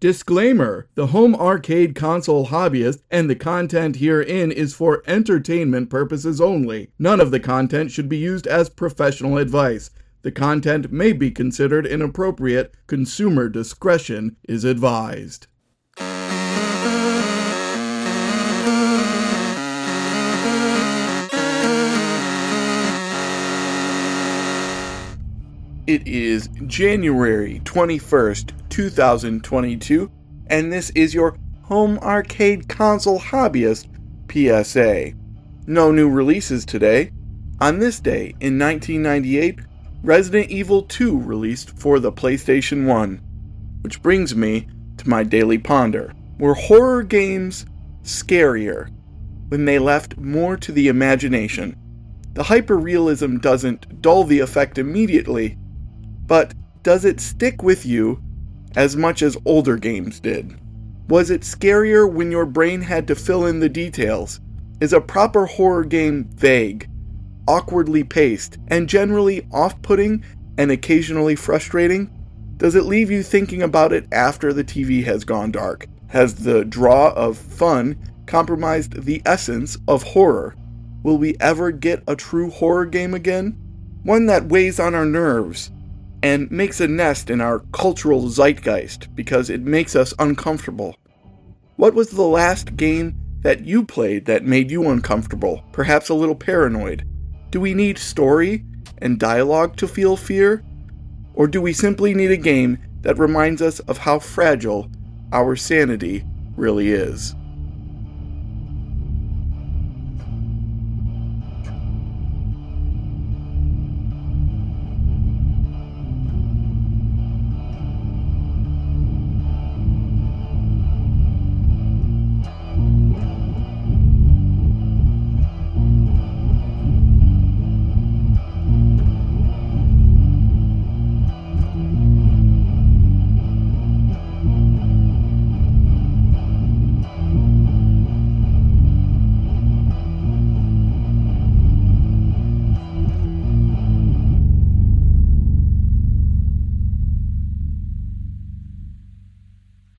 Disclaimer The home arcade console hobbyist and the content herein is for entertainment purposes only. None of the content should be used as professional advice. The content may be considered inappropriate. Consumer discretion is advised. It is January 21st, 2022, and this is your home arcade console hobbyist PSA. No new releases today. On this day in 1998, Resident Evil 2 released for the PlayStation 1. Which brings me to my daily ponder. Were horror games scarier when they left more to the imagination? The hyperrealism doesn't dull the effect immediately, but does it stick with you as much as older games did? Was it scarier when your brain had to fill in the details? Is a proper horror game vague, awkwardly paced, and generally off putting and occasionally frustrating? Does it leave you thinking about it after the TV has gone dark? Has the draw of fun compromised the essence of horror? Will we ever get a true horror game again? One that weighs on our nerves, and makes a nest in our cultural zeitgeist because it makes us uncomfortable. What was the last game that you played that made you uncomfortable, perhaps a little paranoid? Do we need story and dialogue to feel fear? Or do we simply need a game that reminds us of how fragile our sanity really is?